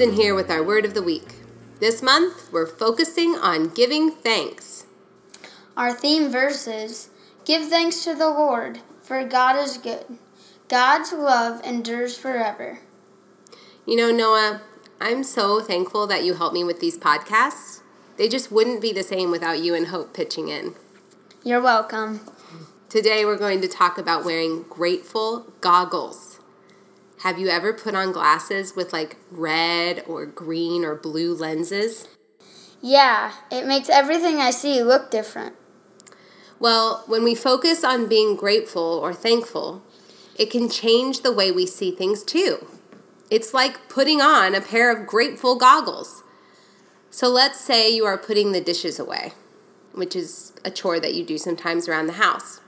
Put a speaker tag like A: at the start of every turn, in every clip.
A: Susan here with our word of the week. This month, we're focusing on giving thanks.
B: Our theme verse is Give thanks to the Lord, for God is good. God's love endures forever.
A: You know, Noah, I'm so thankful that you helped me with these podcasts. They just wouldn't be the same without you and Hope pitching in.
B: You're welcome.
A: Today, we're going to talk about wearing grateful goggles. Have you ever put on glasses with like red or green or blue lenses?
B: Yeah, it makes everything I see look different.
A: Well, when we focus on being grateful or thankful, it can change the way we see things too. It's like putting on a pair of grateful goggles. So let's say you are putting the dishes away, which is a chore that you do sometimes around the house.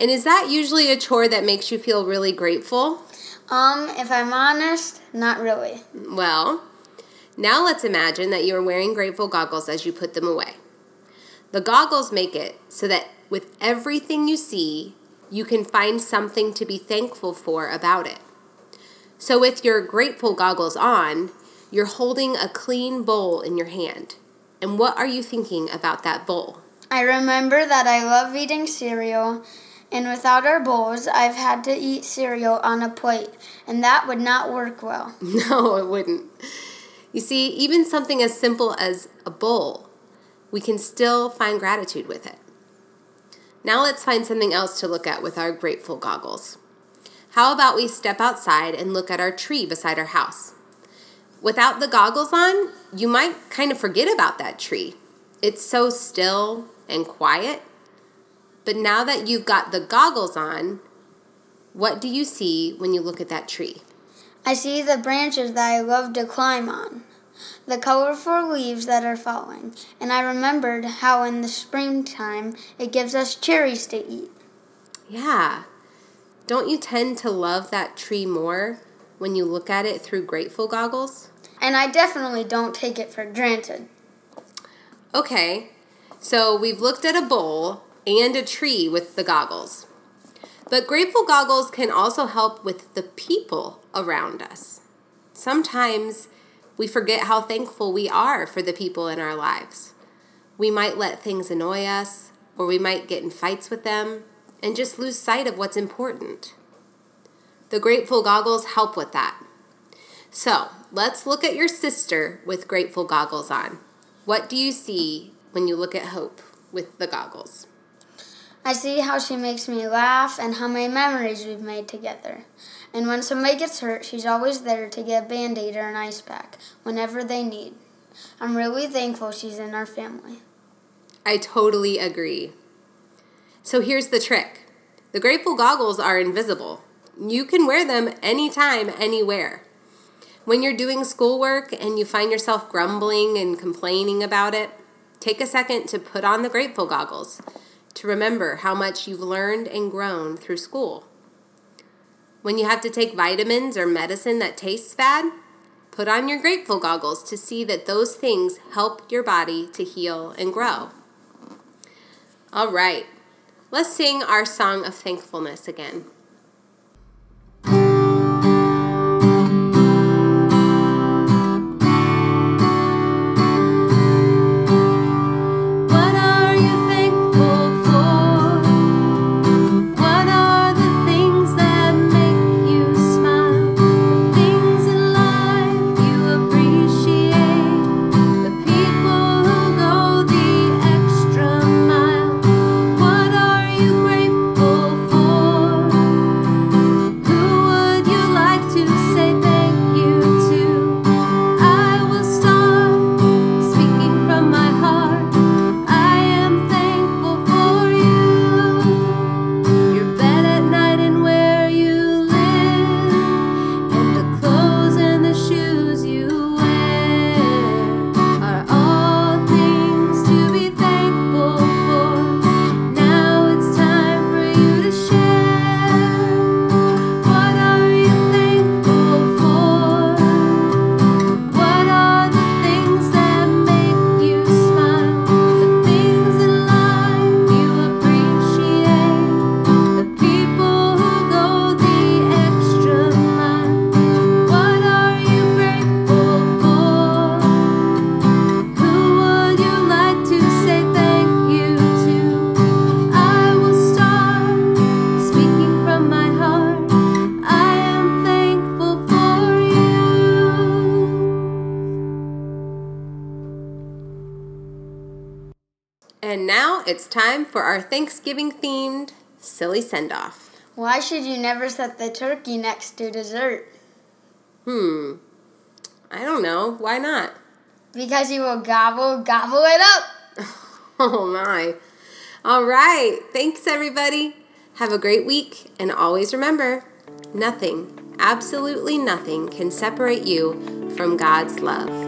A: And is that usually a chore that makes you feel really grateful?
B: Um, if I'm honest, not really.
A: Well, now let's imagine that you are wearing grateful goggles as you put them away. The goggles make it so that with everything you see, you can find something to be thankful for about it. So, with your grateful goggles on, you're holding a clean bowl in your hand. And what are you thinking about that bowl?
B: I remember that I love eating cereal and without our bowls, I've had to eat cereal on a plate, and that would not work well.
A: No, it wouldn't. You see, even something as simple as a bowl, we can still find gratitude with it. Now let's find something else to look at with our grateful goggles. How about we step outside and look at our tree beside our house? Without the goggles on, you might kind of forget about that tree. It's so still and quiet but now that you've got the goggles on, what do you see when you look at that tree?
B: I see the branches that I love to climb on, the colorful leaves that are falling, and I remembered how in the springtime it gives us cherries to eat.
A: Yeah. Don't you tend to love that tree more when you look at it through grateful goggles?
B: And I definitely don't take it for granted.
A: Okay, so we've looked at a bowl and a tree with the goggles. But grateful goggles can also help with the people around us. Sometimes we forget how thankful we are for the people in our lives. We might let things annoy us, or we might get in fights with them and just lose sight of what's important. The grateful goggles help with that. So let's look at your sister with grateful goggles on. What do you see when you look at Hope with the goggles?
B: I see how she makes me laugh and how many memories we've made together. And when somebody gets hurt, she's always there to get a band aid or an ice pack whenever they need. I'm really thankful she's in our family.
A: I totally agree. So here's the trick the grateful goggles are invisible. You can wear them anytime, anywhere. When you're doing schoolwork and you find yourself grumbling and complaining about it, take a second to put on the grateful goggles to remember how much you've learned and grown through school. When you have to take vitamins or medicine that tastes bad, put on your grateful goggles to see that those things help your body to heal and grow. All right, let's sing our song of thankfulness again. And now it's time for our Thanksgiving themed silly send off.
B: Why should you never set the turkey next to dessert?
A: Hmm. I don't know. Why not?
B: Because you will gobble, gobble it up.
A: Oh my. All right. Thanks, everybody. Have a great week. And always remember nothing, absolutely nothing, can separate you from God's love.